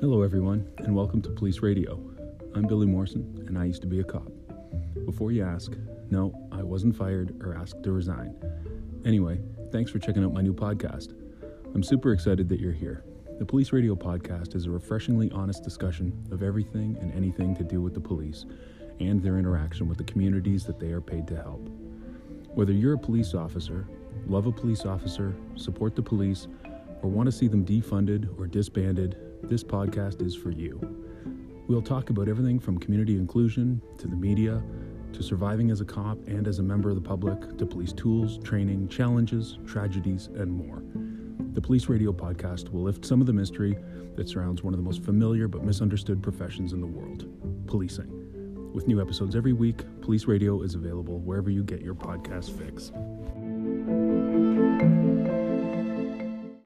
Hello, everyone, and welcome to Police Radio. I'm Billy Morrison, and I used to be a cop. Before you ask, no, I wasn't fired or asked to resign. Anyway, thanks for checking out my new podcast. I'm super excited that you're here. The Police Radio podcast is a refreshingly honest discussion of everything and anything to do with the police and their interaction with the communities that they are paid to help. Whether you're a police officer, love a police officer, support the police, or want to see them defunded or disbanded, this podcast is for you. We'll talk about everything from community inclusion to the media to surviving as a cop and as a member of the public to police tools, training, challenges, tragedies, and more. The Police Radio podcast will lift some of the mystery that surrounds one of the most familiar but misunderstood professions in the world policing. With new episodes every week, Police Radio is available wherever you get your podcast fix.